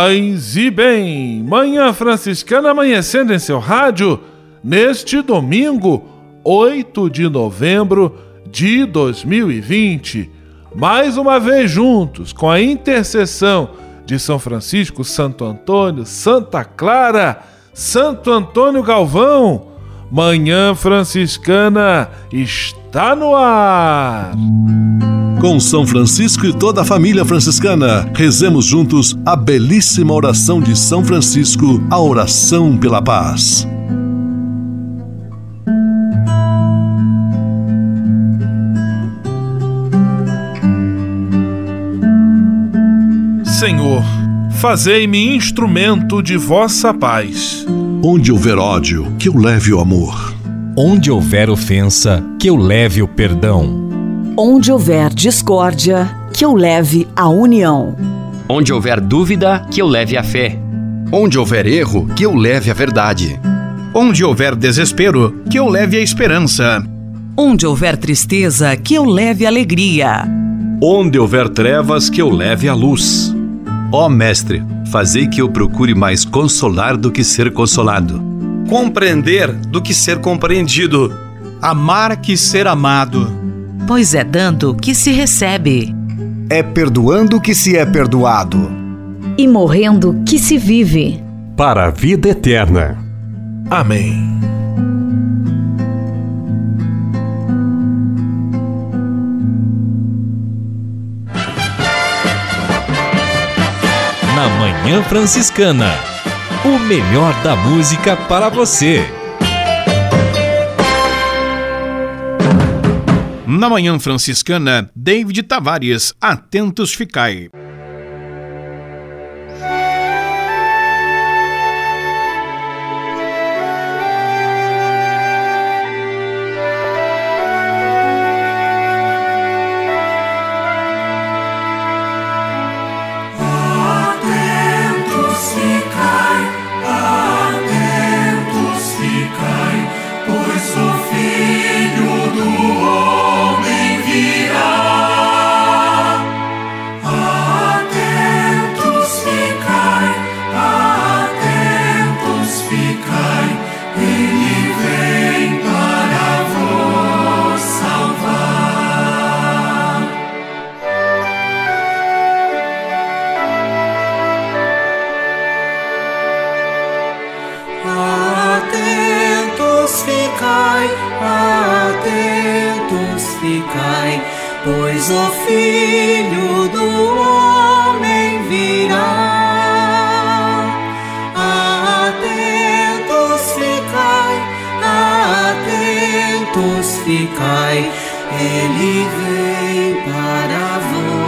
Paz e bem, Manhã Franciscana amanhecendo em seu rádio neste domingo, 8 de novembro de 2020. Mais uma vez juntos, com a intercessão de São Francisco, Santo Antônio, Santa Clara, Santo Antônio Galvão, Manhã Franciscana está no ar com São Francisco e toda a família franciscana. Rezemos juntos a belíssima oração de São Francisco, a oração pela paz. Senhor, fazei-me instrumento de vossa paz. Onde houver ódio, que eu leve o amor. Onde houver ofensa, que eu leve o perdão. Onde houver discórdia, que eu leve a união. Onde houver dúvida, que eu leve a fé. Onde houver erro, que eu leve a verdade. Onde houver desespero, que eu leve a esperança. Onde houver tristeza, que eu leve alegria. Onde houver trevas, que eu leve a luz. Ó oh, Mestre, fazei que eu procure mais consolar do que ser consolado. Compreender do que ser compreendido. Amar que ser amado pois é dando que se recebe. É perdoando que se é perdoado. E morrendo que se vive. Para a vida eterna. Amém. Na Manhã Franciscana. O melhor da música para você. Na Manhã Franciscana, David Tavares, Atentos Ficai. mortos ficai, ele vem para vós.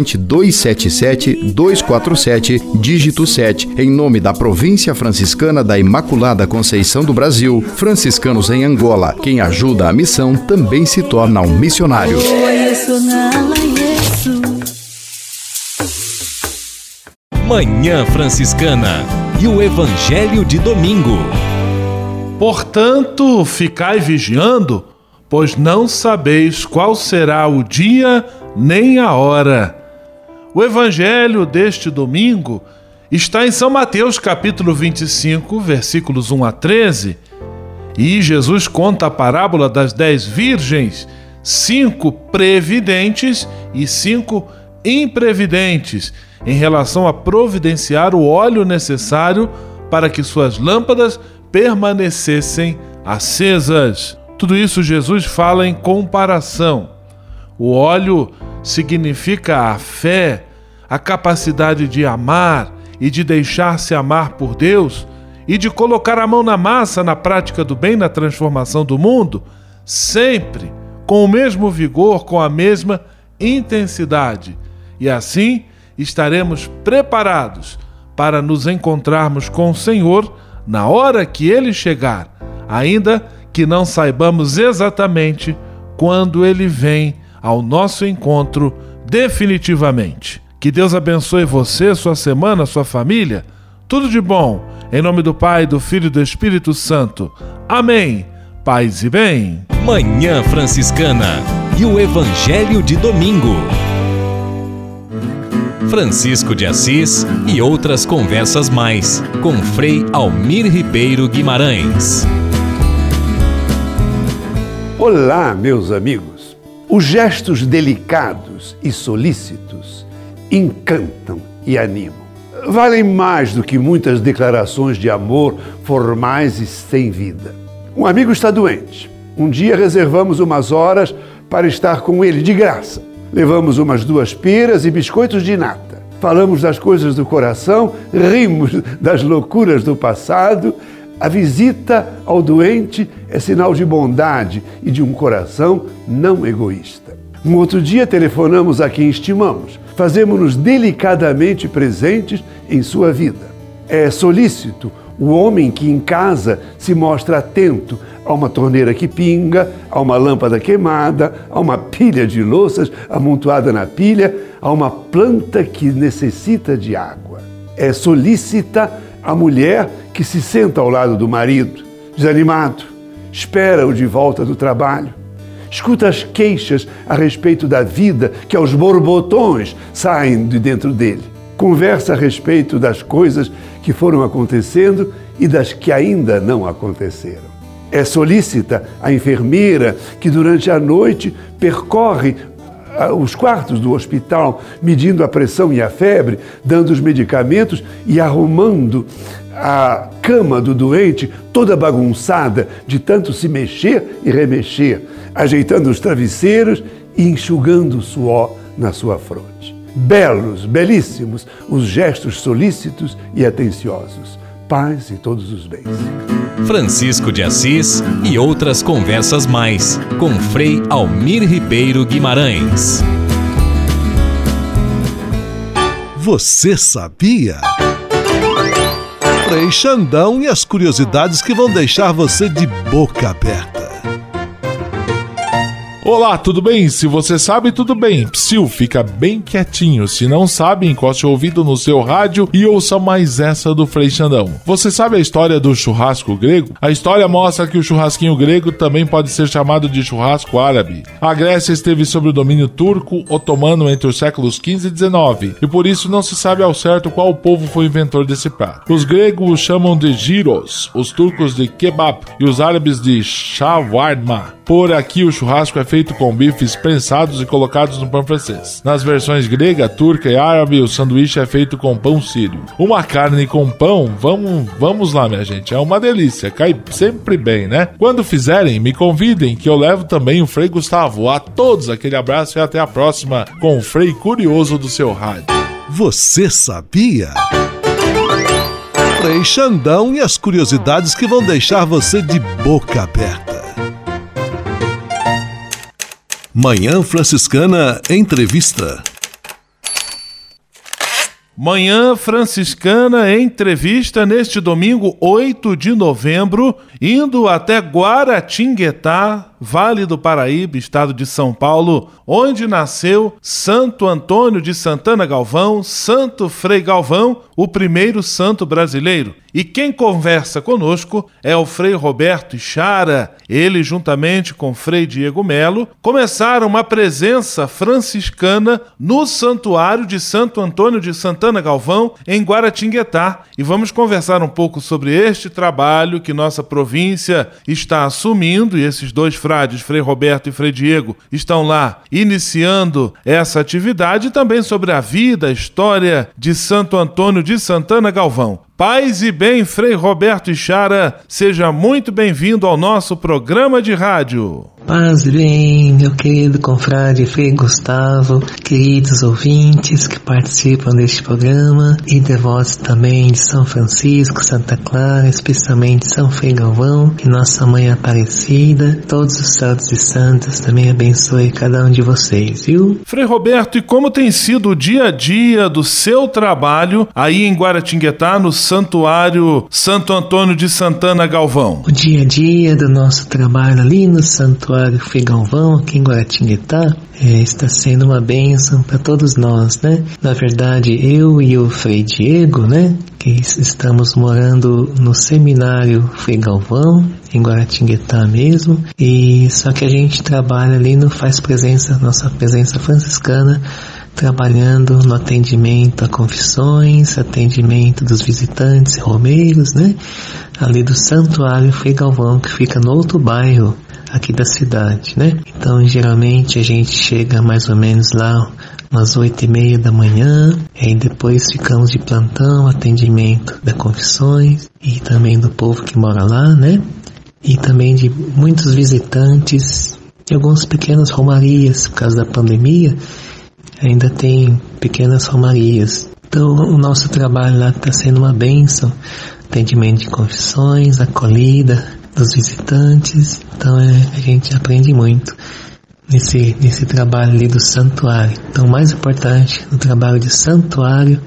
corrente 277 247, dígito 7, em nome da Província Franciscana da Imaculada Conceição do Brasil, franciscanos em Angola. Quem ajuda a missão também se torna um missionário. Manhã Franciscana e o Evangelho de Domingo. Portanto, ficai vigiando, pois não sabeis qual será o dia nem a hora o evangelho deste domingo está em São Mateus, capítulo 25, versículos 1 a 13. E Jesus conta a parábola das dez virgens, cinco previdentes e cinco imprevidentes, em relação a providenciar o óleo necessário para que suas lâmpadas permanecessem acesas. Tudo isso Jesus fala em comparação. O óleo significa a fé, a capacidade de amar e de deixar-se amar por Deus e de colocar a mão na massa na prática do bem, na transformação do mundo, sempre com o mesmo vigor, com a mesma intensidade. E assim estaremos preparados para nos encontrarmos com o Senhor na hora que ele chegar, ainda que não saibamos exatamente quando ele vem ao nosso encontro definitivamente. Que Deus abençoe você, sua semana, sua família. Tudo de bom. Em nome do Pai, do Filho e do Espírito Santo. Amém. Paz e bem. Manhã Franciscana e o Evangelho de Domingo. Francisco de Assis e outras conversas mais com Frei Almir Ribeiro Guimarães. Olá, meus amigos. Os gestos delicados e solícitos encantam e animam. Valem mais do que muitas declarações de amor formais e sem vida. Um amigo está doente. Um dia reservamos umas horas para estar com ele de graça. Levamos umas duas peras e biscoitos de nata. Falamos das coisas do coração, rimos das loucuras do passado. A visita ao doente é sinal de bondade e de um coração não egoísta. Um outro dia telefonamos a quem estimamos, fazemos-nos delicadamente presentes em sua vida. É solícito o homem que em casa se mostra atento a uma torneira que pinga, a uma lâmpada queimada, a uma pilha de louças amontoada na pilha, a uma planta que necessita de água. É solícita a mulher que se senta ao lado do marido, desanimado, espera-o de volta do trabalho. Escuta as queixas a respeito da vida que aos borbotões saem de dentro dele. Conversa a respeito das coisas que foram acontecendo e das que ainda não aconteceram. É solícita a enfermeira que durante a noite percorre os quartos do hospital, medindo a pressão e a febre, dando os medicamentos e arrumando a cama do doente toda bagunçada de tanto se mexer e remexer, ajeitando os travesseiros e enxugando o suor na sua fronte. Belos, belíssimos os gestos solícitos e atenciosos. Paz e todos os bens. Francisco de Assis e outras conversas mais com Frei Almir Ribeiro Guimarães. Você sabia? Frei Xandão e as curiosidades que vão deixar você de boca aberta. Olá, tudo bem? Se você sabe, tudo bem. Psiu, fica bem quietinho. Se não sabe, encoste o ouvido no seu rádio e ouça mais essa do Frei Xandão. Você sabe a história do churrasco grego? A história mostra que o churrasquinho grego também pode ser chamado de churrasco árabe. A Grécia esteve sob o domínio turco otomano entre os séculos 15 e 19 e por isso não se sabe ao certo qual povo foi inventor desse prato. Os gregos o chamam de gyros, os turcos de kebab e os árabes de shawarma. Por aqui o churrasco é feito com bifes prensados e colocados no pão francês. Nas versões grega, turca e árabe, o sanduíche é feito com pão sírio. Uma carne com pão, vamos, vamos lá, minha gente, é uma delícia, cai sempre bem, né? Quando fizerem, me convidem que eu levo também o Frei Gustavo. A todos aquele abraço e até a próxima com o Frei Curioso do seu rádio. Você sabia? Frei Xandão e as curiosidades que vão deixar você de boca aberta. Manhã Franciscana Entrevista. Manhã Franciscana entrevista neste domingo 8 de novembro, indo até Guaratinguetá, Vale do Paraíba, estado de São Paulo, onde nasceu Santo Antônio de Santana Galvão, Santo Frei Galvão, o primeiro santo brasileiro. E quem conversa conosco é o Frei Roberto Ichara. Ele, juntamente com Frei Diego Melo, começaram uma presença franciscana no Santuário de Santo Antônio de Santana Galvão, em Guaratinguetá. E vamos conversar um pouco sobre este trabalho que nossa província está assumindo, e esses dois frades, Frei Roberto e Frei Diego, estão lá iniciando essa atividade, também sobre a vida, a história de Santo Antônio de Santana Galvão. Paz e bem, Frei Roberto Ichara, seja muito bem-vindo ao nosso programa de rádio. Paz e bem, meu querido confrade Frei Gustavo, queridos ouvintes que participam deste programa e devotos também de São Francisco, Santa Clara, especialmente São Frei Galvão e Nossa Mãe Aparecida, todos os santos e santas também abençoe cada um de vocês, viu? Frei Roberto, e como tem sido o dia a dia do seu trabalho aí em Guaratinguetá, no Santuário Santo Antônio de Santana Galvão? O dia a dia do nosso trabalho ali no Santuário Frei Galvão, aqui em Guaratinguetá, é, está sendo uma bênção para todos nós, né? Na verdade, eu e o Frei Diego, né? Que estamos morando no seminário Frei Galvão, em Guaratinguetá mesmo, e só que a gente trabalha ali no faz presença, nossa presença franciscana, trabalhando no atendimento a confissões, atendimento dos visitantes e romeiros, né? Ali do Santuário Frei Galvão, que fica no outro bairro aqui da cidade, né? Então, geralmente a gente chega mais ou menos lá umas oito e meia da manhã, e aí depois ficamos de plantão, atendimento das confissões e também do povo que mora lá, né? E também de muitos visitantes e algumas pequenas romarias por causa da pandemia ainda tem pequenas romarias. Então, o nosso trabalho lá está sendo uma bênção. Atendimento de confissões, acolhida dos visitantes. Então, é, a gente aprende muito nesse, nesse trabalho ali do santuário. Então, o mais importante no trabalho de santuário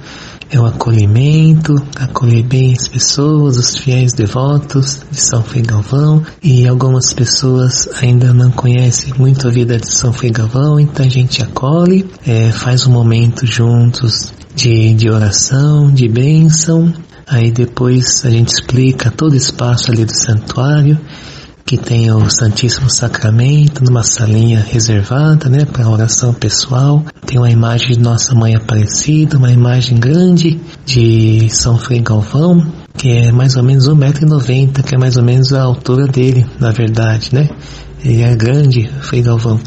é o acolhimento, acolher bem as pessoas, os fiéis devotos de São Frei Galvão. E algumas pessoas ainda não conhecem muito a vida de São Frei Galvão, então a gente acolhe, é, faz um momento juntos de, de oração, de bênção, aí depois a gente explica todo o espaço ali do santuário, que tem o Santíssimo Sacramento numa salinha reservada, né, para oração pessoal. Tem uma imagem de Nossa Mãe Aparecida, uma imagem grande de São Frei Galvão, que é mais ou menos 1,90m, que é mais ou menos a altura dele, na verdade, né? Ele é grande, Frei Galvão.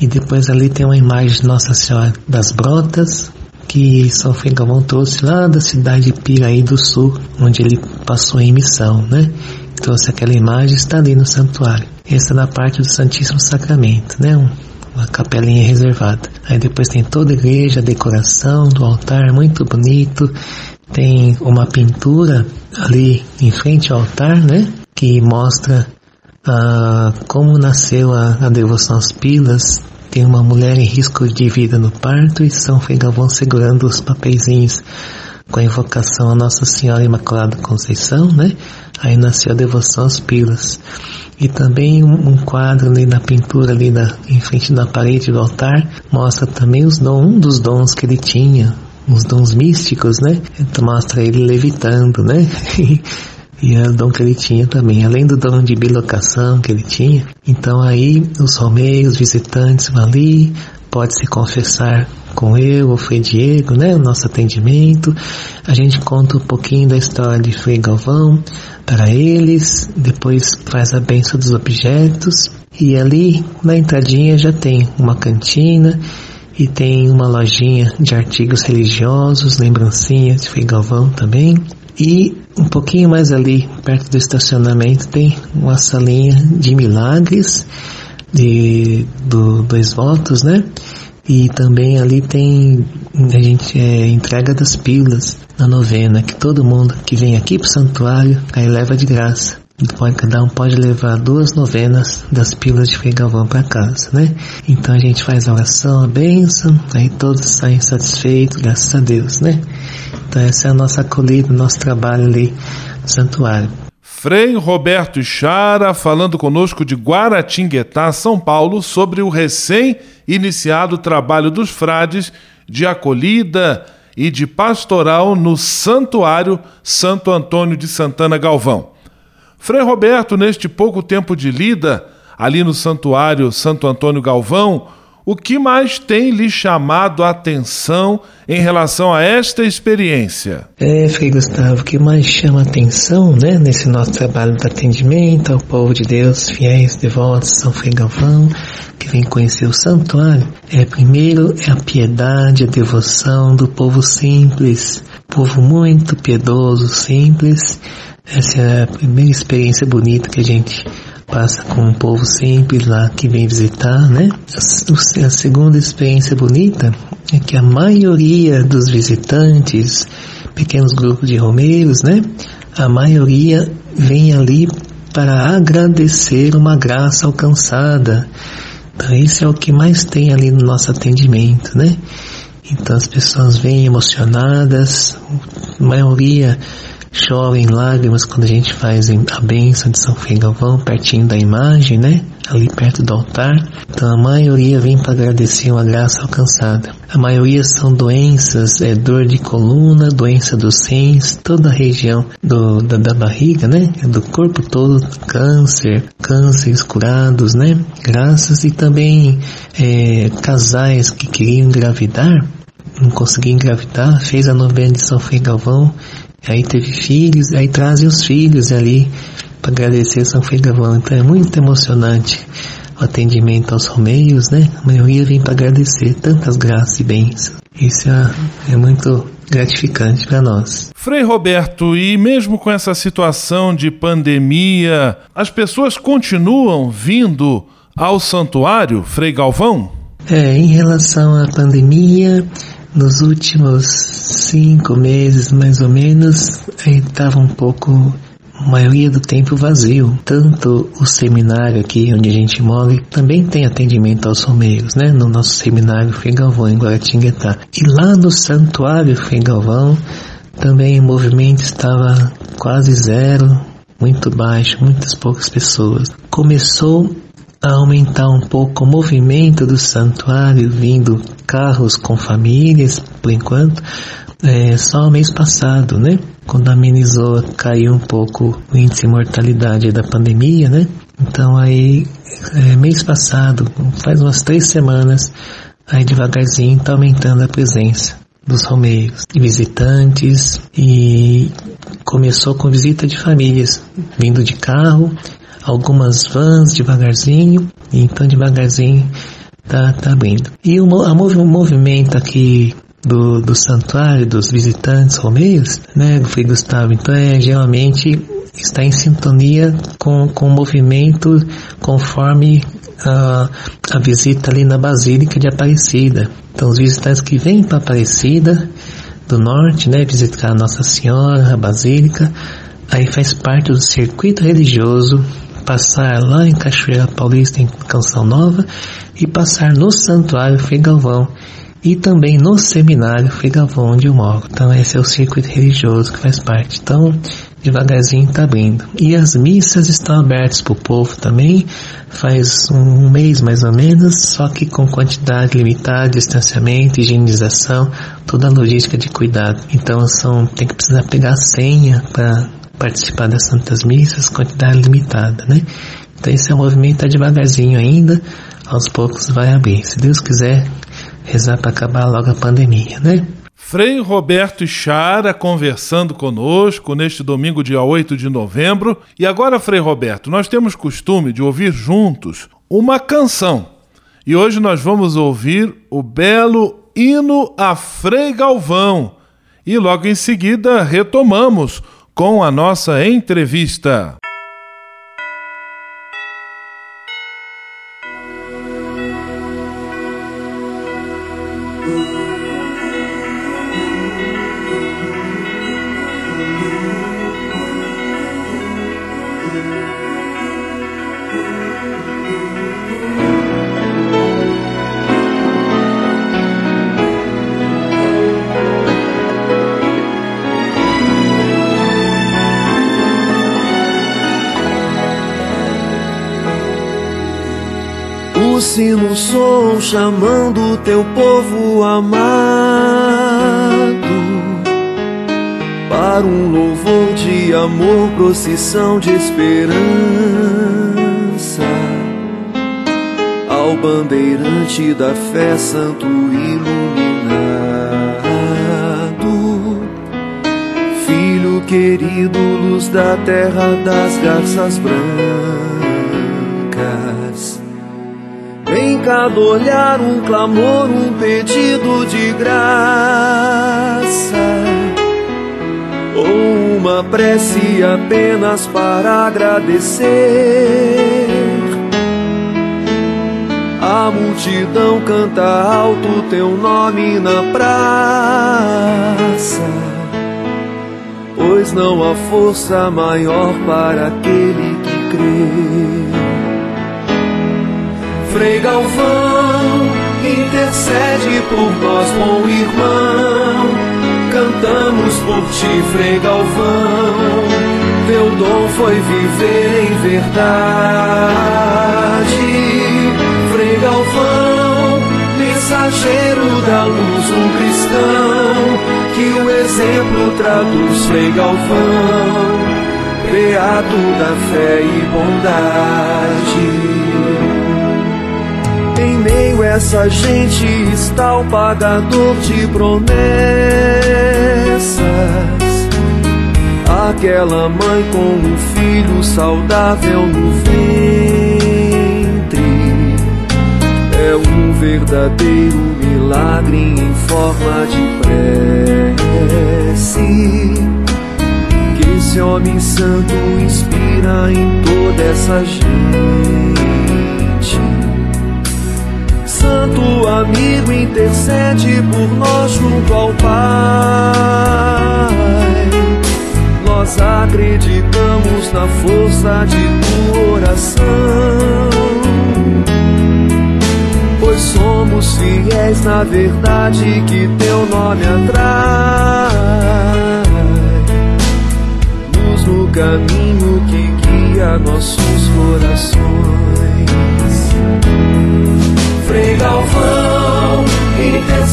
E depois ali tem uma imagem de Nossa Senhora das Brotas, que São Frei Galvão trouxe lá da cidade de Piraí do Sul, onde ele passou em missão, né? Trouxe aquela imagem está ali no santuário. Essa é na parte do Santíssimo Sacramento, né? Um, uma capelinha reservada. Aí depois tem toda a igreja, a decoração do altar, muito bonito. Tem uma pintura ali em frente ao altar, né? Que mostra ah, como nasceu a, a devoção às pilas. Tem uma mulher em risco de vida no parto e São Fegavão segurando os papeizinhos com a invocação a Nossa Senhora Imaculada Conceição, né? Aí nasceu a devoção às pilas. E também um, quadro ali na pintura ali na, em frente da parede do altar mostra também os dons, um dos dons que ele tinha, os dons místicos, né? Então mostra ele levitando, né? e era o dom que ele tinha também, além do dom de bilocação que ele tinha. Então aí os romeiros, visitantes vão ali, pode se confessar com eu, o Frei Diego, né? O nosso atendimento. A gente conta um pouquinho da história de Frei Galvão para eles, depois faz a benção dos objetos e ali na entradinha já tem uma cantina e tem uma lojinha de artigos religiosos, lembrancinhas de Frei Galvão também. E um pouquinho mais ali, perto do estacionamento, tem uma salinha de milagres de do, dois votos, né? E também ali tem a gente é, entrega das pílulas na novena, que todo mundo que vem aqui pro santuário aí leva de graça. Pode, cada um pode levar duas novenas das pílulas de Frei para casa, né? Então a gente faz a oração, a bênção, aí todos saem satisfeitos, graças a Deus, né? Então essa é a nossa acolhida, nosso trabalho ali no santuário. Frei Roberto Ichara falando conosco de Guaratinguetá, São Paulo, sobre o recém-iniciado trabalho dos frades de acolhida e de pastoral no Santuário Santo Antônio de Santana Galvão. Frei Roberto, neste pouco tempo de lida, ali no Santuário Santo Antônio Galvão, o que mais tem lhe chamado a atenção em relação a esta experiência? É, Frei Gustavo, o que mais chama a atenção né, nesse nosso trabalho de atendimento ao povo de Deus, fiéis, devotos, São Frei Galvão, que vem conhecer o santuário, é primeiro é a piedade, a devoção do povo simples, povo muito piedoso, simples, essa é a primeira experiência bonita que a gente passa com um povo simples lá que vem visitar, né? A segunda experiência bonita é que a maioria dos visitantes, pequenos grupos de romeiros, né? A maioria vem ali para agradecer uma graça alcançada. Então, isso é o que mais tem ali no nosso atendimento, né? Então, as pessoas vêm emocionadas, a maioria chora em lágrimas quando a gente faz a bênção de São Galvão pertinho da imagem, né? Ali perto do altar. Então a maioria vem para agradecer uma graça alcançada. A maioria são doenças, é dor de coluna, doença dos rins, toda a região do, da, da barriga, né? Do corpo todo, câncer, cânceres curados, né? Graças e também é, casais que queriam engravidar não conseguia engravidar, fez a novena de São Galvão Aí teve filhos, aí trazem os filhos ali para agradecer São Fegavão. Então é muito emocionante o atendimento aos romeiros, né? A maioria vem para agradecer tantas graças e bênçãos. Isso é, é muito gratificante para nós. Frei Roberto, e mesmo com essa situação de pandemia, as pessoas continuam vindo ao santuário, Frei Galvão? É, em relação à pandemia, nos últimos cinco meses, mais ou menos, estava um pouco, maioria do tempo vazio. Tanto o seminário aqui onde a gente mora também tem atendimento aos romeiros, né? No nosso seminário Frei Galvão, em Guaratinguetá. E lá no santuário Frei Galvão, também o movimento estava quase zero, muito baixo, muitas poucas pessoas. Começou aumentar um pouco o movimento do santuário, vindo carros com famílias, por enquanto, é, só mês passado, né? Quando amenizou, caiu um pouco o índice de mortalidade da pandemia, né? Então aí, é, mês passado, faz umas três semanas, aí devagarzinho está aumentando a presença dos romeiros, de visitantes e começou com visita de famílias, vindo de carro algumas vans devagarzinho, então devagarzinho tá, tá abrindo. E o, o movimento aqui do, do santuário, dos visitantes romeiros, né, Frei Gustavo, então é geralmente está em sintonia com, com o movimento conforme a, a visita ali na Basílica de Aparecida. Então os visitantes que vêm para Aparecida do Norte, né, visitar Nossa Senhora, a Basílica, aí faz parte do circuito religioso passar lá em Cachoeira Paulista, em Canção Nova, e passar no Santuário Frei Galvão e também no Seminário Frei Galvão, onde eu moro. Então esse é o circuito religioso que faz parte. Então, devagarzinho está abrindo. E as missas estão abertas para o povo também, faz um mês mais ou menos, só que com quantidade limitada, distanciamento, higienização, toda a logística de cuidado. Então são, tem que precisar pegar a senha para participar das Santas Missas, quantidade limitada, né? Então esse é um movimento tá devagarzinho ainda, aos poucos vai abrir. Se Deus quiser, rezar para acabar logo a pandemia, né? Frei Roberto Chara conversando conosco neste domingo, dia 8 de novembro. E agora, Frei Roberto, nós temos costume de ouvir juntos uma canção. E hoje nós vamos ouvir o belo hino a Frei Galvão. E logo em seguida retomamos com a nossa entrevista. Sino som chamando teu povo amado. Para um louvor de amor, procissão de esperança. Ao bandeirante da fé, santo iluminado, filho querido, luz da terra das garças brancas cada olhar um clamor, um pedido de graça, ou uma prece apenas para agradecer. A multidão canta alto teu nome na praça, pois não há força maior para aquele que crê. Frei Galvão, intercede por nós, bom irmão. Cantamos por ti, Frei Galvão. Teu dom foi viver em verdade. Frei Galvão, mensageiro da luz, um cristão que o exemplo traduz, Frei Galvão. Beato da fé e bondade. Meio essa gente está o pagador de promessas. Aquela mãe com um filho saudável no ventre. É um verdadeiro milagre em forma de prece. Que esse homem santo inspira em toda essa gente amigo intercede por nós junto ao Pai. Nós acreditamos na força de tua oração, pois somos fiéis na verdade que teu nome atrai. Luz no caminho que guia nossos corações. Frei Galvão,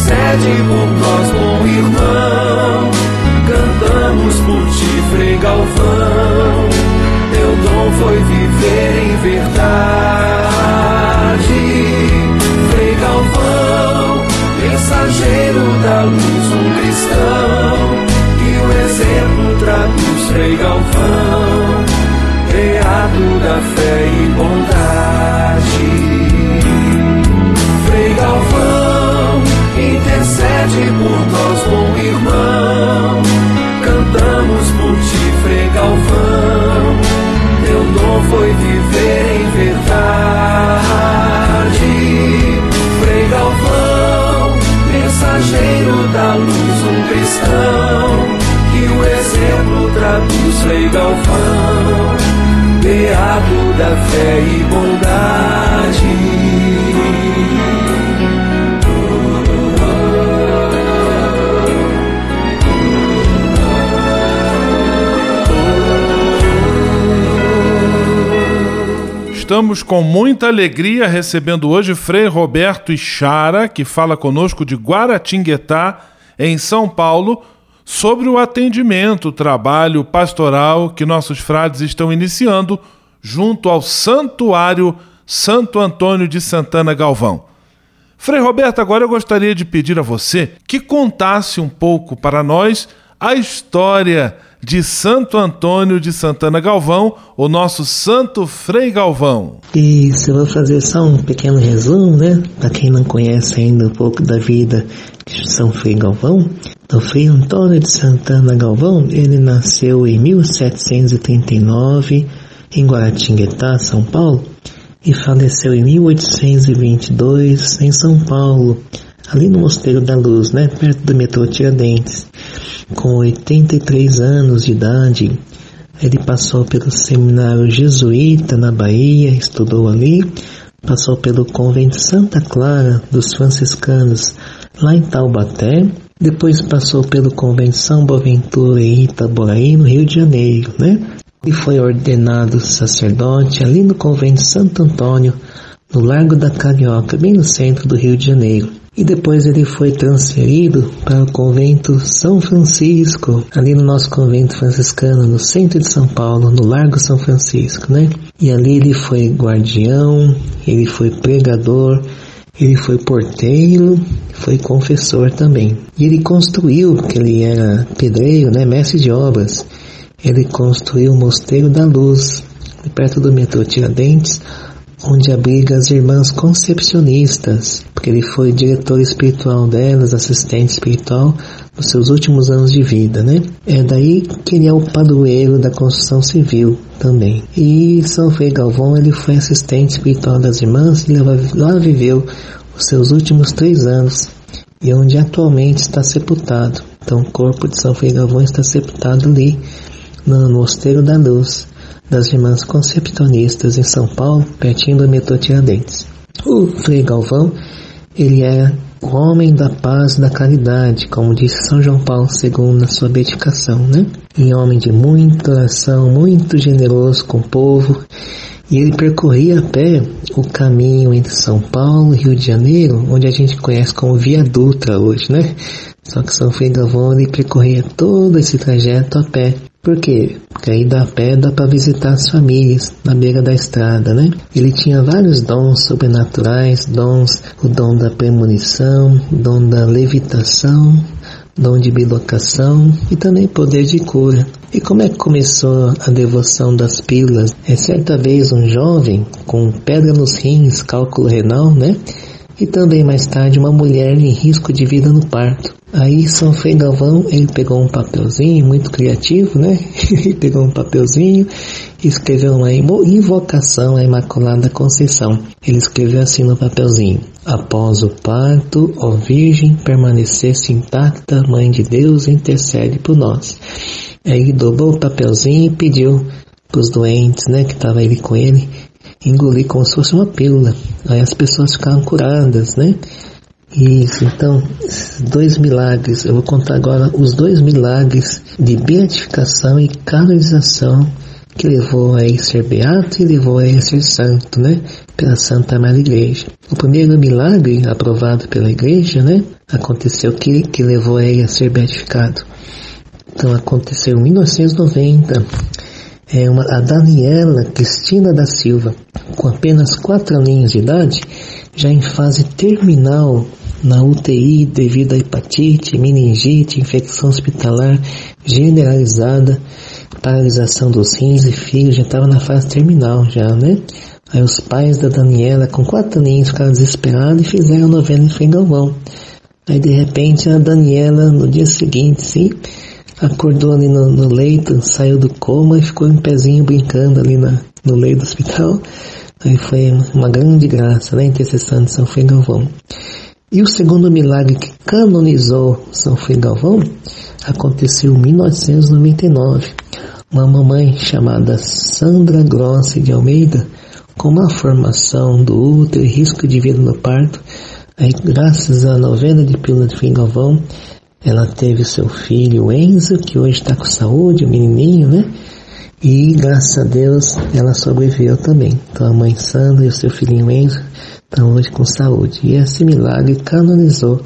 intercede por nós, bom irmão. Cantamos por ti, Frei Galvão. Teu dom foi viver em verdade. Frei Galvão, mensageiro da luz, um cristão. Que o exemplo traduz, Frei Galvão. Criado da fé e bondade. Intercede por nós, bom irmão. Cantamos por ti, Frei Galvão. Teu dom foi viver em verdade. Frei Galvão, mensageiro da luz, um cristão. Que o exemplo traduz, Frei Galvão. Beato da fé e bondade. Estamos com muita alegria recebendo hoje Frei Roberto Ichara, que fala conosco de Guaratinguetá, em São Paulo, sobre o atendimento, o trabalho pastoral que nossos frades estão iniciando junto ao Santuário Santo Antônio de Santana Galvão. Frei Roberto, agora eu gostaria de pedir a você que contasse um pouco para nós a história de Santo Antônio de Santana Galvão, o nosso Santo Frei Galvão. Isso, eu vou fazer só um pequeno resumo, né? Para quem não conhece ainda um pouco da vida de São Frei Galvão. O Frei Antônio de Santana Galvão, ele nasceu em 1739 em Guaratinguetá, São Paulo, e faleceu em 1822 em São Paulo, ali no Mosteiro da Luz, né, perto do metrô Tiradentes. Com 83 anos de idade, ele passou pelo seminário jesuíta na Bahia, estudou ali, passou pelo convento Santa Clara dos franciscanos lá em Taubaté, depois passou pelo convento São Boaventura em Itaboraí, no Rio de Janeiro, né? E foi ordenado sacerdote ali no convento Santo Antônio, no Largo da Carioca, bem no centro do Rio de Janeiro e depois ele foi transferido para o convento São Francisco, ali no nosso convento franciscano, no centro de São Paulo, no Largo São Francisco, né? E ali ele foi guardião, ele foi pregador, ele foi porteiro, foi confessor também. E ele construiu, porque ele era pedreiro, né, mestre de obras, ele construiu o Mosteiro da Luz, perto do metrô Tiradentes, onde abriga as irmãs concepcionistas, porque ele foi diretor espiritual delas, assistente espiritual nos seus últimos anos de vida, né? É daí que ele é o padroeiro da construção civil também. E São Frei Galvão, ele foi assistente espiritual das irmãs e lá viveu os seus últimos três anos e onde atualmente está sepultado. Então o corpo de São Frei Galvão está sepultado ali no Mosteiro da Luz das Irmãs Concepcionistas em São Paulo, pertinho do metrô Tiradentes. O Frei Galvão, ele é o homem da paz e da caridade, como disse São João Paulo II na sua beatificação, né? E homem de muita oração, muito generoso com o povo, e ele percorria a pé o caminho entre São Paulo e Rio de Janeiro, onde a gente conhece como Via Dutra hoje, né? Só que São Frei Galvão ele percorria todo esse trajeto a pé. Por quê? Porque aí da pé dá para visitar as famílias na beira da estrada, né? Ele tinha vários dons sobrenaturais, dons, o dom da premonição, o dom da levitação, dom de bilocação e também poder de cura. E como é que começou a devoção das pílulas? É certa vez um jovem com pedra nos rins, cálculo renal, né? E também mais tarde uma mulher em risco de vida no parto. Aí São Frei Galvão, ele pegou um papelzinho, muito criativo, né? pegou um papelzinho escreveu uma invocação à Imaculada Conceição. Ele escreveu assim no papelzinho: Após o parto, ó Virgem, permanecesse intacta, Mãe de Deus, intercede por nós. Aí dobrou o papelzinho e pediu para os doentes, né, que estavam ali com ele, engolir como se fosse uma pílula. Aí as pessoas ficaram curadas, né? Isso, então, dois milagres. Eu vou contar agora os dois milagres de beatificação e canonização que levou a ele ser beato e levou a ele ser santo, né? Pela Santa Mãe Igreja. O primeiro milagre, aprovado pela Igreja, né? Aconteceu que, que levou a ele a ser beatificado. Então, aconteceu em 1990. É uma, a Daniela Cristina da Silva, com apenas quatro aninhos de idade, já em fase terminal na UTI devido a hepatite, meningite, infecção hospitalar generalizada, paralisação dos rins e fígado, já estava na fase terminal já, né? Aí os pais da Daniela, com quatro aninhos, ficaram desesperados e fizeram a novena em Frei Galvão. Aí de repente a Daniela, no dia seguinte, sim, acordou ali no, no leito, saiu do coma e ficou em pezinho brincando ali na, no leito do hospital. Aí foi uma grande graça, né? Intercessão de São Frei Galvão. E o segundo milagre que canonizou São Frei Galvão aconteceu em 1999. Uma mamãe chamada Sandra Grossi de Almeida, com uma formação do útero e risco de vida no parto, aí graças à novena de pílula de Frei Galvão, ela teve seu filho Enzo, que hoje está com saúde, o menininho, né? E graças a Deus ela sobreviveu também. Então a mãe Sandra e o seu filhinho Enzo hoje com saúde. E esse milagre canonizou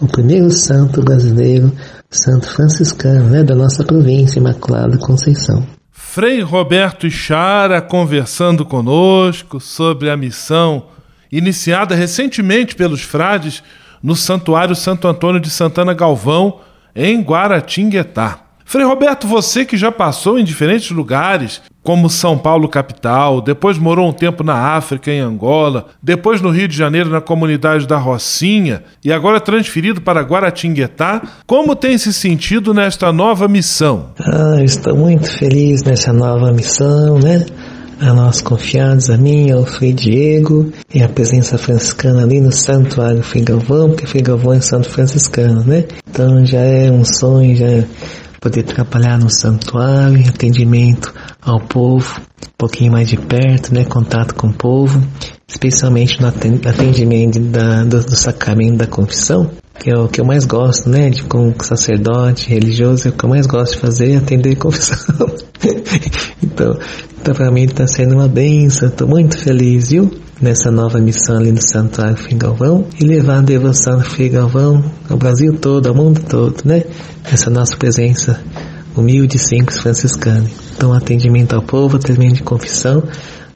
o primeiro santo brasileiro, santo franciscano, né, da nossa província, Imaculada Conceição. Frei Roberto Ichara conversando conosco sobre a missão iniciada recentemente pelos frades no Santuário Santo Antônio de Santana Galvão, em Guaratinguetá. Frei Roberto, você que já passou em diferentes lugares, como São Paulo capital, depois morou um tempo na África, em Angola, depois no Rio de Janeiro, na comunidade da Rocinha, e agora transferido para Guaratinguetá, como tem se sentido nesta nova missão? Ah, estou muito feliz nessa nova missão, né? a nós confiados, a mim, ao Frei Diego e a presença franciscana ali no Santuário Frei Galvão, porque Frei Galvão é santo franciscano, né? Então já é um sonho, já é poder trabalhar no santuário, atendimento ao povo, um pouquinho mais de perto, né, contato com o povo, especialmente no atendimento da, do, do sacramento da confissão, que é o que eu mais gosto, né, de como sacerdote religioso, é o que eu mais gosto de fazer, é atender confissão. então, então para mim está sendo uma benção, estou muito feliz, viu? nessa nova missão ali no Santuário Figalvão e levar a devoção do Figalvão ao Brasil todo, ao mundo todo, né? Essa nossa presença humilde e simples franciscana. Então, atendimento ao povo, atendimento de confissão,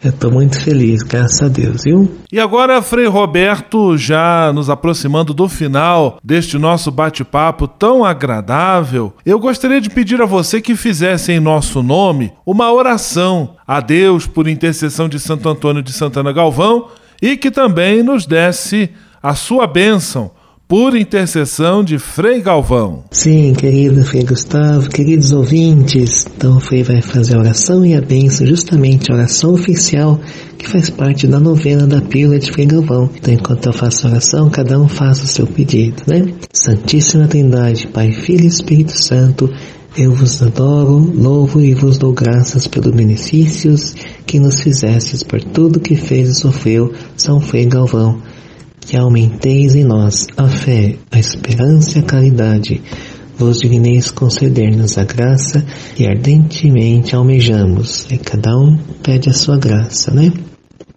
eu estou muito feliz, graças a Deus, viu? E agora, Frei Roberto, já nos aproximando do final deste nosso bate-papo tão agradável, eu gostaria de pedir a você que fizesse em nosso nome uma oração a Deus por intercessão de Santo Antônio de Santana Galvão e que também nos desse a sua bênção por intercessão de Frei Galvão. Sim, querido Frei Gustavo, queridos ouvintes, então o Frei vai fazer a oração e a bênção, justamente a oração oficial que faz parte da novena da pílula de Frei Galvão. Então, enquanto eu faço a oração, cada um faça o seu pedido, né? Santíssima Trindade, Pai, Filho e Espírito Santo, eu vos adoro, louvo e vos dou graças pelos benefícios que nos fizestes por tudo que fez e sofreu São Frei Galvão que aumenteis em nós a fé, a esperança e a caridade, vos digneis conceder-nos a graça que ardentemente almejamos, e cada um pede a sua graça, né?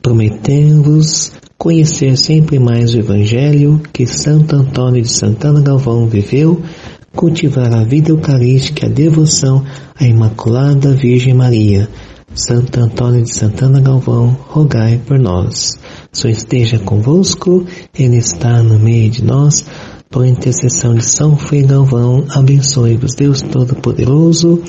Prometendo-vos conhecer sempre mais o Evangelho que Santo Antônio de Santana Galvão viveu, cultivar a vida eucarística e a devoção à Imaculada Virgem Maria. Santo Antônio de Santana Galvão, rogai por nós. Senhor esteja convosco, Ele está no meio de nós. Por intercessão de São Frei Galvão, abençoe-vos Deus Todo-Poderoso,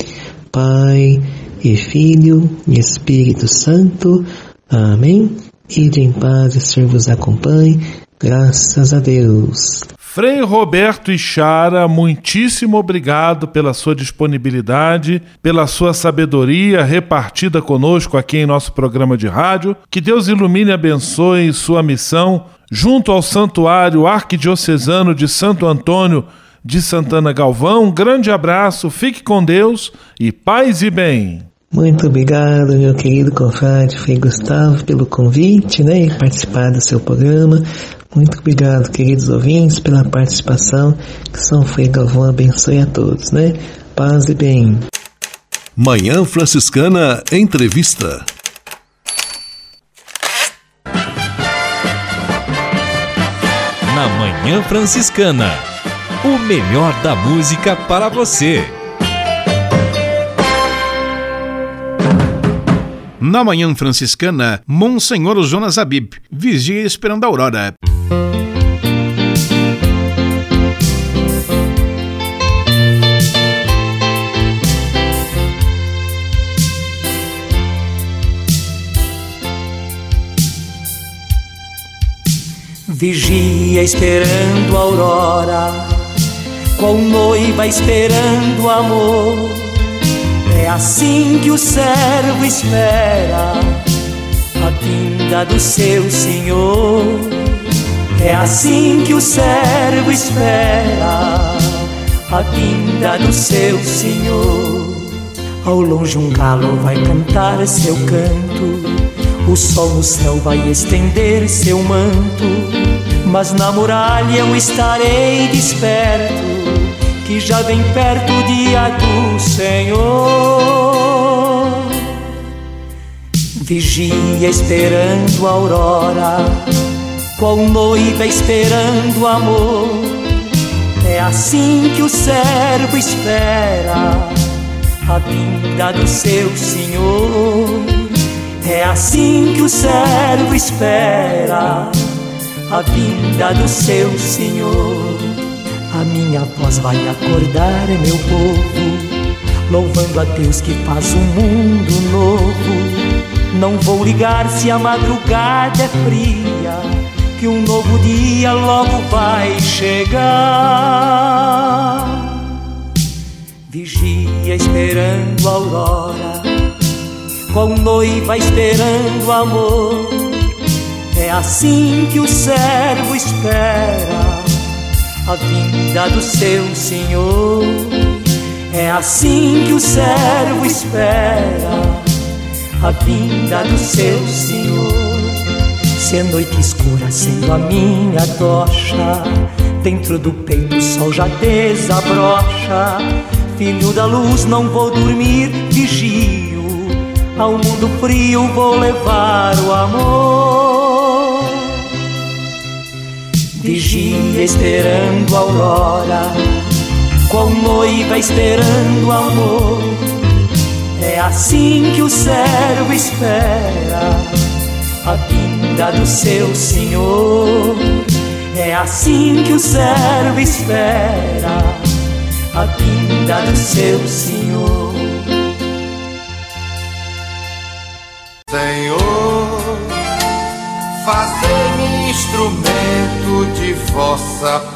Pai e Filho e Espírito Santo. Amém. Ide em paz e Senhor vos acompanhe. Graças a Deus. Frei Roberto Ichara, muitíssimo obrigado pela sua disponibilidade, pela sua sabedoria repartida conosco aqui em nosso programa de rádio. Que Deus ilumine e abençoe sua missão junto ao Santuário Arquidiocesano de Santo Antônio de Santana Galvão. Um grande abraço, fique com Deus e paz e bem. Muito obrigado, meu querido confrade Frei Gustavo, pelo convite, né, e participar do seu programa. Muito obrigado, queridos ouvintes, pela participação. Que São Frei Galvão abençoe a todos, né? Paz e bem. Manhã Franciscana Entrevista. Na Manhã Franciscana, o melhor da música para você. Na Manhã Franciscana, Monsenhor Jonas Abib, vigia esperando a aurora. Vigia esperando a aurora, qual noiva esperando amor. É assim que o servo espera a vinda do seu Senhor. Assim que o servo espera a vinda do seu Senhor. Ao longe um galo vai cantar seu canto o sol no céu vai estender seu manto, mas na muralha eu estarei desperto, que já vem perto o dia do Senhor. Vigia esperando a aurora, qual noiva esperando amor. É assim que o servo espera a vinda do seu Senhor. É assim que o servo espera a vinda do seu Senhor. A minha voz vai acordar, meu povo, louvando a Deus que faz um mundo novo. Não vou ligar se a madrugada é fria, que um novo dia logo vai chegar. Vigia esperando a aurora, qual noiva esperando amor. É assim que o servo espera a vinda do seu Senhor. É assim que o servo espera a vinda do seu Senhor. Se a noite escura sendo a minha tocha, dentro do peito o sol já desabrocha. Filho da luz, não vou dormir, vigio. Ao mundo frio vou levar o amor. Vigia esperando a aurora, qual noiva esperando amor. É assim que o servo espera a vinda do seu Senhor. É assim que o servo espera a vinda do seu Senhor. Senhor, fazei-me instrumento de vossa.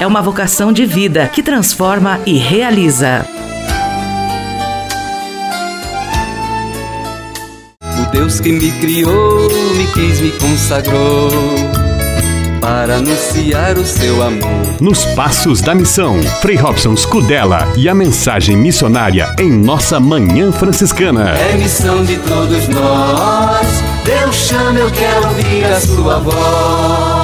é uma vocação de vida que transforma e realiza. O Deus que me criou, me quis, me consagrou para anunciar o seu amor. Nos Passos da Missão, Frei Robson Scudella e a mensagem missionária em nossa Manhã Franciscana. É missão de todos nós, Deus chama, eu quero ouvir a sua voz.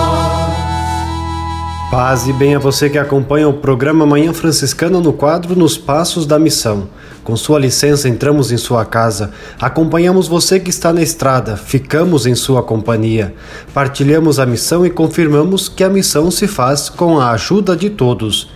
Paz e bem a você que acompanha o programa Manhã Franciscana no quadro Nos Passos da Missão. Com sua licença, entramos em sua casa, acompanhamos você que está na estrada, ficamos em sua companhia, partilhamos a missão e confirmamos que a missão se faz com a ajuda de todos.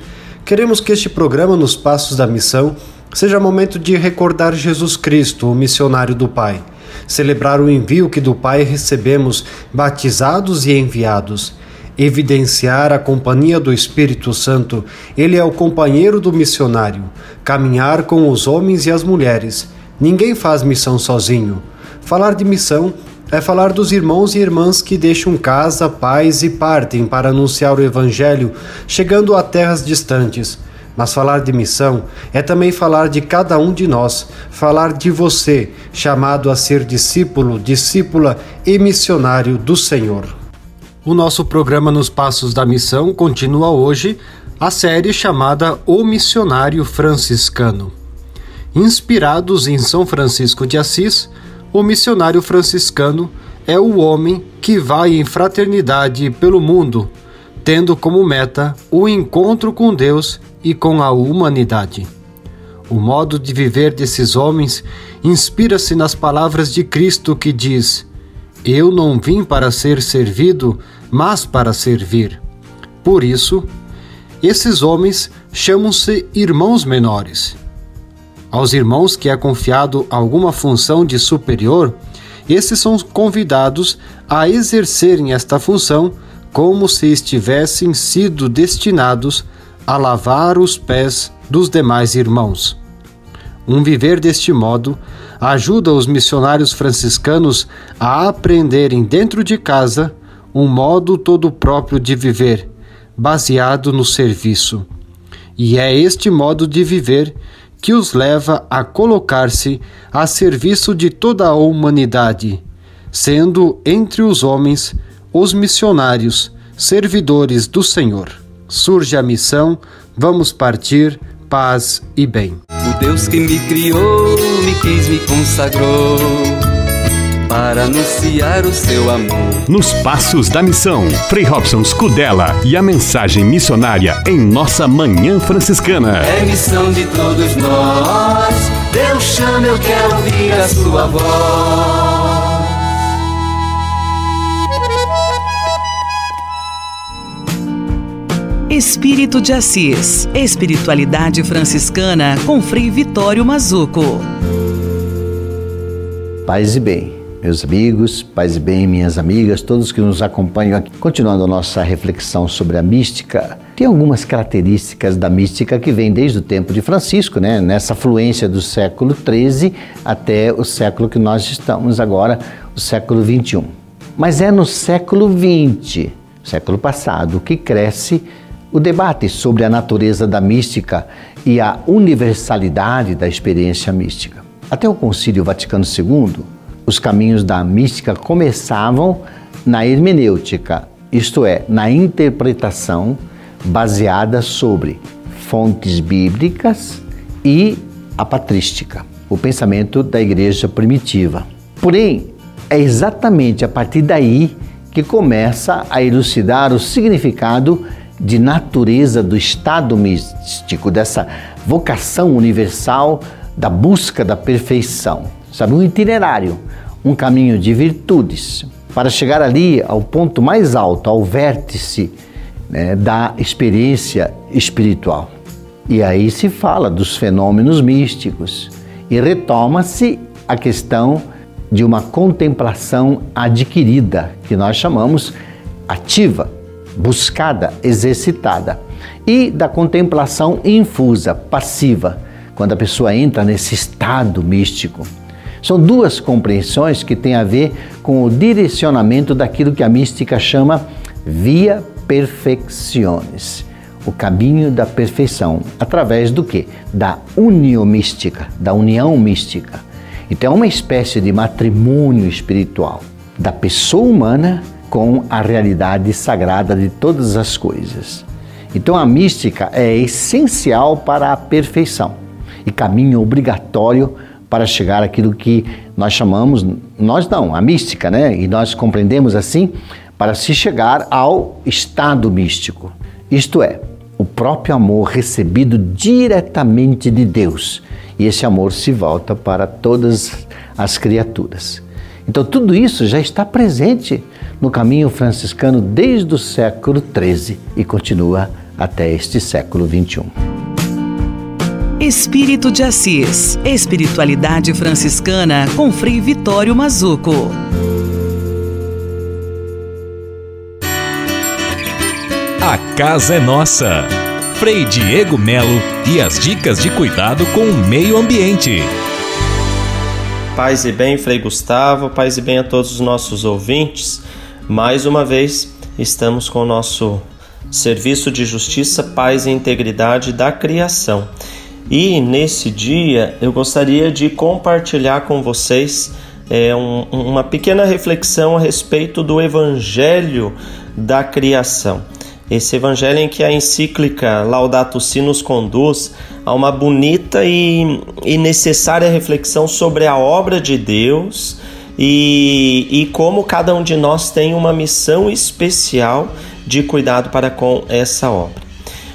Queremos que este programa Nos Passos da Missão seja momento de recordar Jesus Cristo, o missionário do Pai, celebrar o envio que do Pai recebemos, batizados e enviados evidenciar a companhia do Espírito Santo, ele é o companheiro do missionário, caminhar com os homens e as mulheres. Ninguém faz missão sozinho. Falar de missão é falar dos irmãos e irmãs que deixam casa, pais e partem para anunciar o Evangelho, chegando a terras distantes. Mas falar de missão é também falar de cada um de nós, falar de você, chamado a ser discípulo, discípula e missionário do Senhor. O nosso programa Nos Passos da Missão continua hoje a série chamada O Missionário Franciscano. Inspirados em São Francisco de Assis, o missionário franciscano é o homem que vai em fraternidade pelo mundo, tendo como meta o encontro com Deus e com a humanidade. O modo de viver desses homens inspira-se nas palavras de Cristo que diz: Eu não vim para ser servido, mas para servir. Por isso, esses homens chamam-se irmãos menores. Aos irmãos que é confiado alguma função de superior, esses são convidados a exercerem esta função como se estivessem sido destinados a lavar os pés dos demais irmãos. Um viver deste modo ajuda os missionários franciscanos a aprenderem dentro de casa um modo todo próprio de viver, baseado no serviço. E é este modo de viver que os leva a colocar-se a serviço de toda a humanidade, sendo entre os homens os missionários, servidores do Senhor. Surge a missão, vamos partir, paz e bem. O Deus que me criou, me quis, me consagrou para anunciar o seu amor. Nos Passos da Missão, Frei Robson Scudella e a mensagem missionária em nossa Manhã Franciscana. É missão de todos nós, Deus chama, eu quero ouvir a sua voz. Espírito de Assis, Espiritualidade Franciscana com Frei Vitório Mazuco. Paz e bem, meus amigos, paz e bem, minhas amigas, todos que nos acompanham aqui. Continuando a nossa reflexão sobre a mística, tem algumas características da mística que vêm desde o tempo de Francisco, né? nessa fluência do século XIII até o século que nós estamos agora, o século XXI. Mas é no século XX, século passado, que cresce o debate sobre a natureza da mística e a universalidade da experiência mística. Até o Concílio Vaticano II, os caminhos da mística começavam na hermenêutica, isto é, na interpretação baseada sobre fontes bíblicas e a patrística, o pensamento da igreja primitiva. Porém, é exatamente a partir daí que começa a elucidar o significado de natureza do estado místico, dessa vocação universal da busca da perfeição. Sabe, um itinerário, um caminho de virtudes para chegar ali ao ponto mais alto, ao vértice né, da experiência espiritual. E aí se fala dos fenômenos místicos e retoma-se a questão de uma contemplação adquirida, que nós chamamos ativa buscada, exercitada, e da contemplação infusa, passiva, quando a pessoa entra nesse estado místico. São duas compreensões que têm a ver com o direcionamento daquilo que a mística chama via perfecciones, o caminho da perfeição, através do que? Da união mística, da união mística. Então é uma espécie de matrimônio espiritual da pessoa humana com a realidade sagrada de todas as coisas. Então a mística é essencial para a perfeição e caminho obrigatório para chegar àquilo que nós chamamos, nós não, a mística, né? E nós compreendemos assim, para se chegar ao estado místico. Isto é, o próprio amor recebido diretamente de Deus. E esse amor se volta para todas as criaturas. Então tudo isso já está presente no caminho franciscano desde o século XIII e continua até este século XXI. Espírito de Assis, Espiritualidade Franciscana com Frei Vitório Mazuco. A casa é nossa. Frei Diego Melo e as dicas de cuidado com o meio ambiente. Paz e bem, Frei Gustavo, paz e bem a todos os nossos ouvintes. Mais uma vez, estamos com o nosso Serviço de Justiça, Paz e Integridade da Criação. E nesse dia eu gostaria de compartilhar com vocês é, um, uma pequena reflexão a respeito do Evangelho da Criação. Esse evangelho em que a encíclica Laudato Si nos conduz a uma bonita e, e necessária reflexão sobre a obra de Deus e, e como cada um de nós tem uma missão especial de cuidado para com essa obra.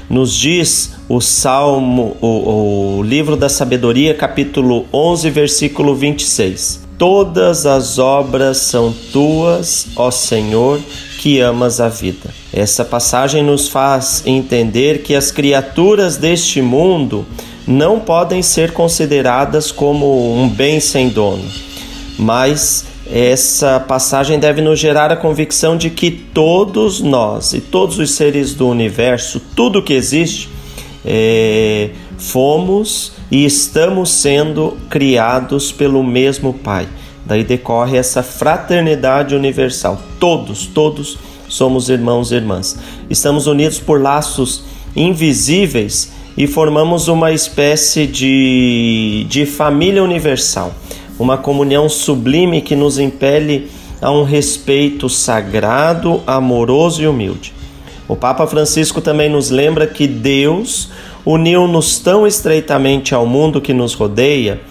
Nos diz o Salmo, o, o livro da Sabedoria, capítulo 11, versículo 26. Todas as obras são tuas, ó Senhor, que amas a vida. Essa passagem nos faz entender que as criaturas deste mundo não podem ser consideradas como um bem sem dono mas essa passagem deve nos gerar a convicção de que todos nós e todos os seres do universo, tudo que existe, é, fomos e estamos sendo criados pelo mesmo Pai. Daí decorre essa fraternidade universal. Todos, todos somos irmãos e irmãs. Estamos unidos por laços invisíveis e formamos uma espécie de, de família universal uma comunhão sublime que nos impele a um respeito sagrado, amoroso e humilde. O Papa Francisco também nos lembra que Deus uniu-nos tão estreitamente ao mundo que nos rodeia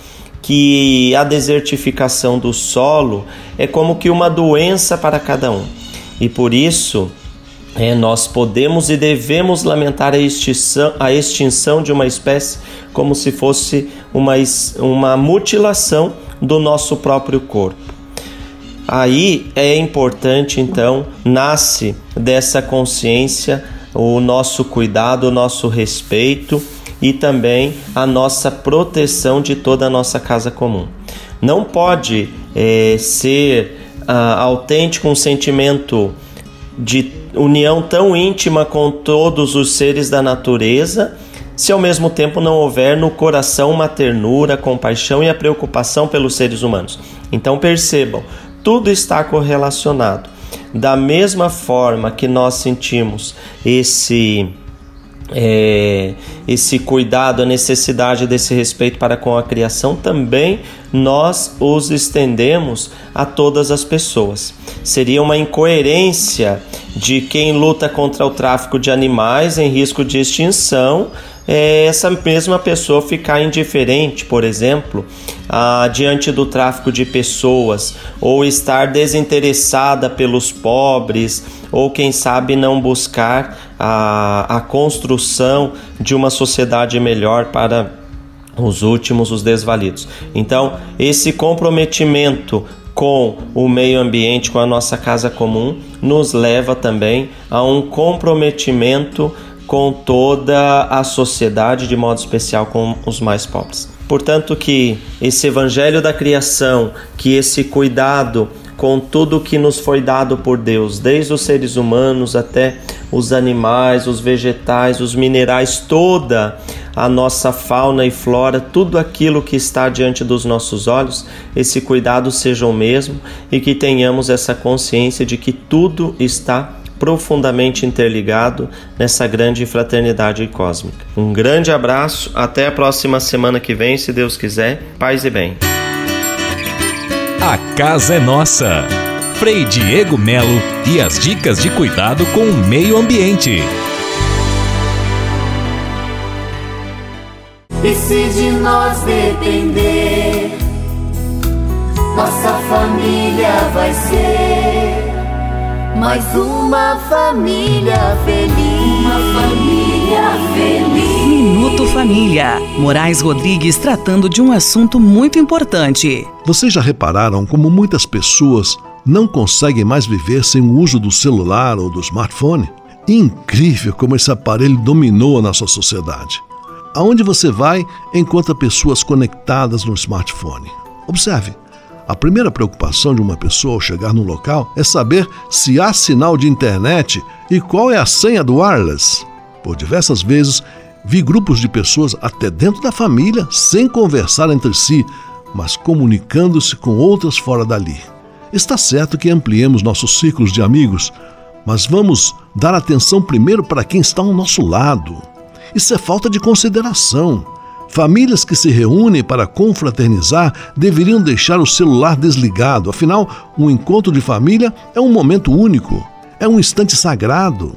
que a desertificação do solo é como que uma doença para cada um. E por isso, é, nós podemos e devemos lamentar a extinção, a extinção de uma espécie como se fosse uma, uma mutilação do nosso próprio corpo. Aí é importante, então, nasce dessa consciência o nosso cuidado, o nosso respeito e também a nossa proteção de toda a nossa casa comum. Não pode é, ser ah, autêntico um sentimento de união tão íntima com todos os seres da natureza, se ao mesmo tempo não houver no coração uma ternura, compaixão e a preocupação pelos seres humanos. Então percebam, tudo está correlacionado. Da mesma forma que nós sentimos esse é, esse cuidado, a necessidade desse respeito para com a criação, também nós os estendemos a todas as pessoas. Seria uma incoerência de quem luta contra o tráfico de animais em risco de extinção é essa mesma pessoa ficar indiferente, por exemplo, ah, diante do tráfico de pessoas, ou estar desinteressada pelos pobres, ou quem sabe não buscar a, a construção de uma sociedade melhor para os últimos, os desvalidos. Então, esse comprometimento com o meio ambiente, com a nossa casa comum, nos leva também a um comprometimento com toda a sociedade, de modo especial com os mais pobres. Portanto, que esse evangelho da criação, que esse cuidado com tudo que nos foi dado por Deus, desde os seres humanos até os animais, os vegetais, os minerais, toda a nossa fauna e flora, tudo aquilo que está diante dos nossos olhos, esse cuidado seja o mesmo e que tenhamos essa consciência de que tudo está profundamente interligado nessa grande fraternidade cósmica. Um grande abraço, até a próxima semana que vem, se Deus quiser. Paz e bem. A casa é nossa. Frei Diego Melo e as dicas de cuidado com o meio ambiente. E se de nós depender, nossa família vai ser mais uma família feliz. Uma família feliz. Minuto Família. Moraes Rodrigues tratando de um assunto muito importante. Vocês já repararam como muitas pessoas não conseguem mais viver sem o uso do celular ou do smartphone? Incrível como esse aparelho dominou a nossa sociedade. Aonde você vai, encontra pessoas conectadas no smartphone. Observe, a primeira preocupação de uma pessoa ao chegar no local é saber se há sinal de internet e qual é a senha do wireless. Por diversas vezes, vi grupos de pessoas até dentro da família sem conversar entre si, mas comunicando-se com outras fora dali. Está certo que ampliemos nossos ciclos de amigos, mas vamos dar atenção primeiro para quem está ao nosso lado. Isso é falta de consideração. Famílias que se reúnem para confraternizar deveriam deixar o celular desligado, afinal, um encontro de família é um momento único, é um instante sagrado.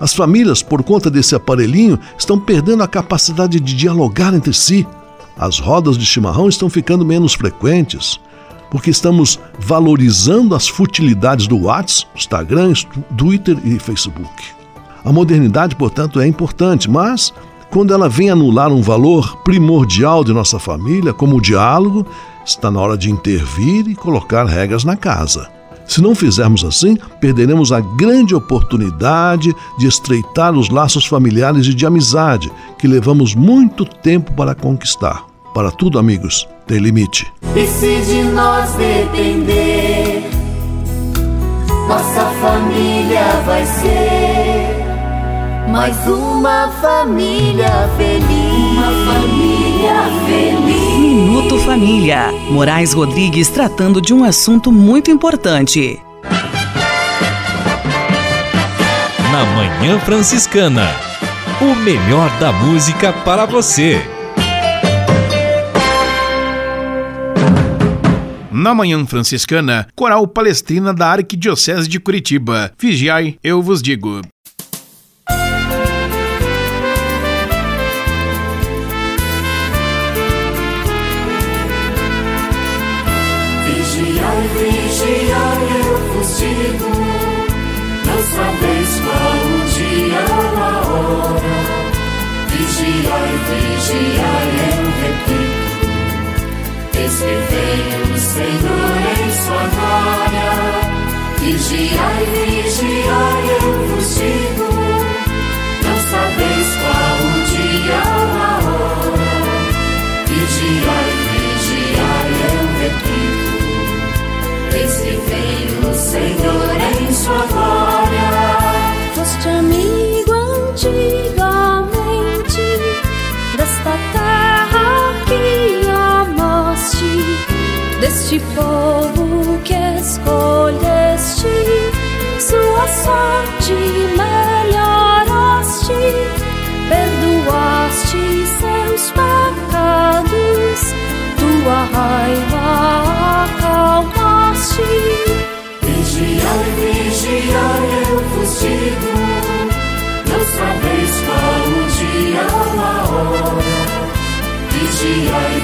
As famílias, por conta desse aparelhinho, estão perdendo a capacidade de dialogar entre si. As rodas de chimarrão estão ficando menos frequentes, porque estamos valorizando as futilidades do WhatsApp, Instagram, Twitter e Facebook. A modernidade, portanto, é importante, mas quando ela vem anular um valor primordial de nossa família, como o diálogo, está na hora de intervir e colocar regras na casa. Se não fizermos assim, perderemos a grande oportunidade de estreitar os laços familiares e de amizade que levamos muito tempo para conquistar. Para tudo, amigos, tem limite. E se de nós depender, nossa família vai ser mais uma família feliz. Uma família feliz. Minuto Família. Moraes Rodrigues tratando de um assunto muito importante. Na Manhã Franciscana. O melhor da música para você. Na Manhã Franciscana, Coral Palestrina da Arquidiocese de Curitiba. Vigiai, eu vos digo. Eis que vem o Senhor em sua glória. Vigiai, vigiai, eu vos digo. Não sabeis qual o dia ou a hora. Vigiai, vigiai, eu repito. Eis que vem o Senhor em sua glória. Deste povo que escolheste, sua sorte melhoraste, perdoaste seus pecados, tua raiva acalmaste. Vigiai, vigiai, eu vos digo. Não sabeis qual o dia ou a hora. Vigiai,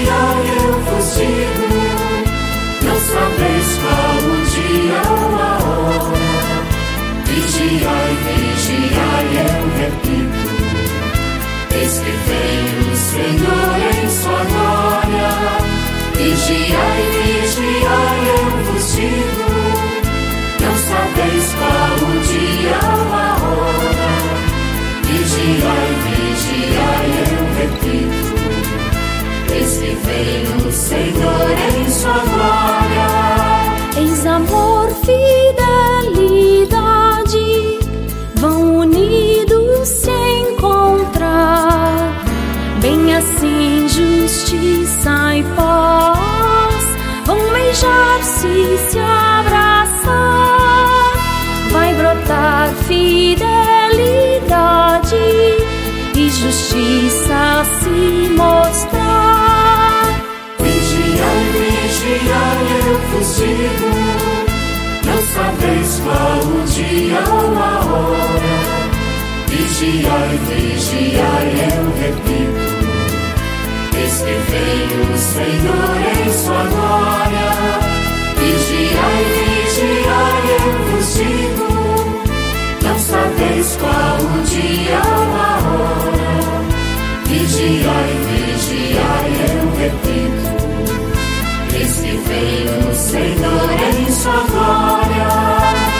vigiai, eu vos digo. Não sabeis qual o dia ou a hora. Vigiai, vigiai, eu repito. Eis que vem o Senhor em sua glória. Vigiai, vigiai, Vigiai, vigiai, eu repito. Eis que vem o Senhor em sua glória. Vigiai, vigiai, eu vos digo. Não sabeis qual o dia ou a hora. Vigiai, vigiai, eu repito. Eis que vem o Senhor em sua glória.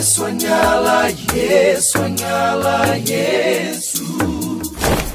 Yesu, anyala Yesu, anyala Yesu.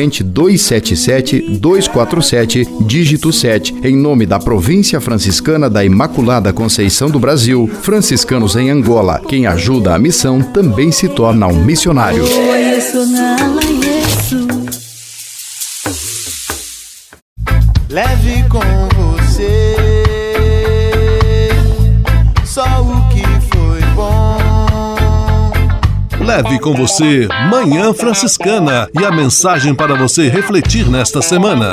corrente 277 247, dígito 7, em nome da Província Franciscana da Imaculada Conceição do Brasil, franciscanos em Angola. Quem ajuda a missão também se torna um missionário. Leve com Leve com você Manhã Franciscana e a mensagem para você refletir nesta semana.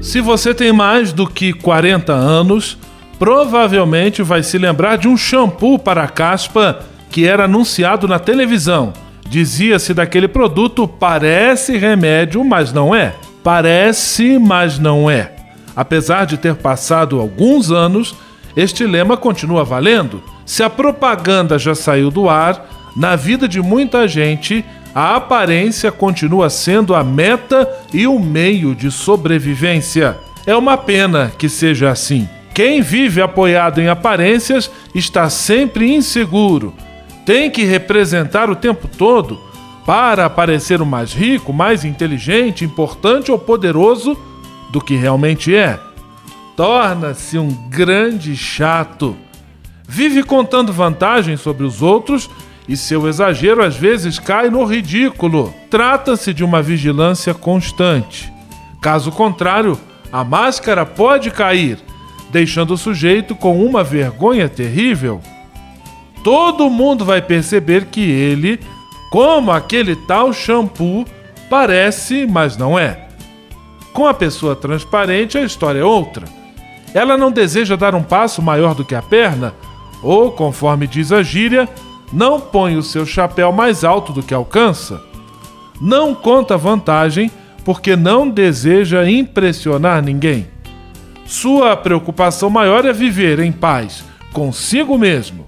Se você tem mais do que 40 anos, provavelmente vai se lembrar de um shampoo para caspa que era anunciado na televisão. Dizia-se daquele produto parece remédio, mas não é. Parece, mas não é. Apesar de ter passado alguns anos, este lema continua valendo. Se a propaganda já saiu do ar, na vida de muita gente, a aparência continua sendo a meta e o meio de sobrevivência. É uma pena que seja assim. Quem vive apoiado em aparências está sempre inseguro. Tem que representar o tempo todo para parecer o mais rico, mais inteligente, importante ou poderoso do que realmente é. Torna-se um grande chato vive contando vantagens sobre os outros e seu exagero às vezes cai no ridículo. Trata-se de uma vigilância constante. Caso contrário, a máscara pode cair, deixando o sujeito com uma vergonha terrível. Todo mundo vai perceber que ele, como aquele tal shampoo, parece, mas não é. Com a pessoa transparente, a história é outra. Ela não deseja dar um passo maior do que a perna, ou, conforme diz a gíria, não põe o seu chapéu mais alto do que alcança. Não conta vantagem porque não deseja impressionar ninguém. Sua preocupação maior é viver em paz consigo mesmo.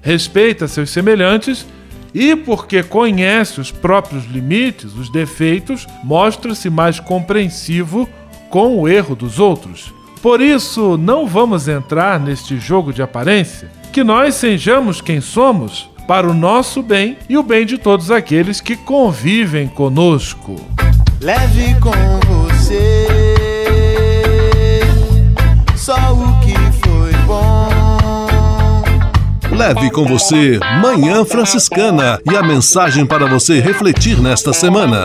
Respeita seus semelhantes e, porque conhece os próprios limites, os defeitos, mostra-se mais compreensivo com o erro dos outros. Por isso, não vamos entrar neste jogo de aparência que nós sejamos quem somos para o nosso bem e o bem de todos aqueles que convivem conosco. Leve com você só o que foi bom. Leve com você Manhã Franciscana e a mensagem para você refletir nesta semana.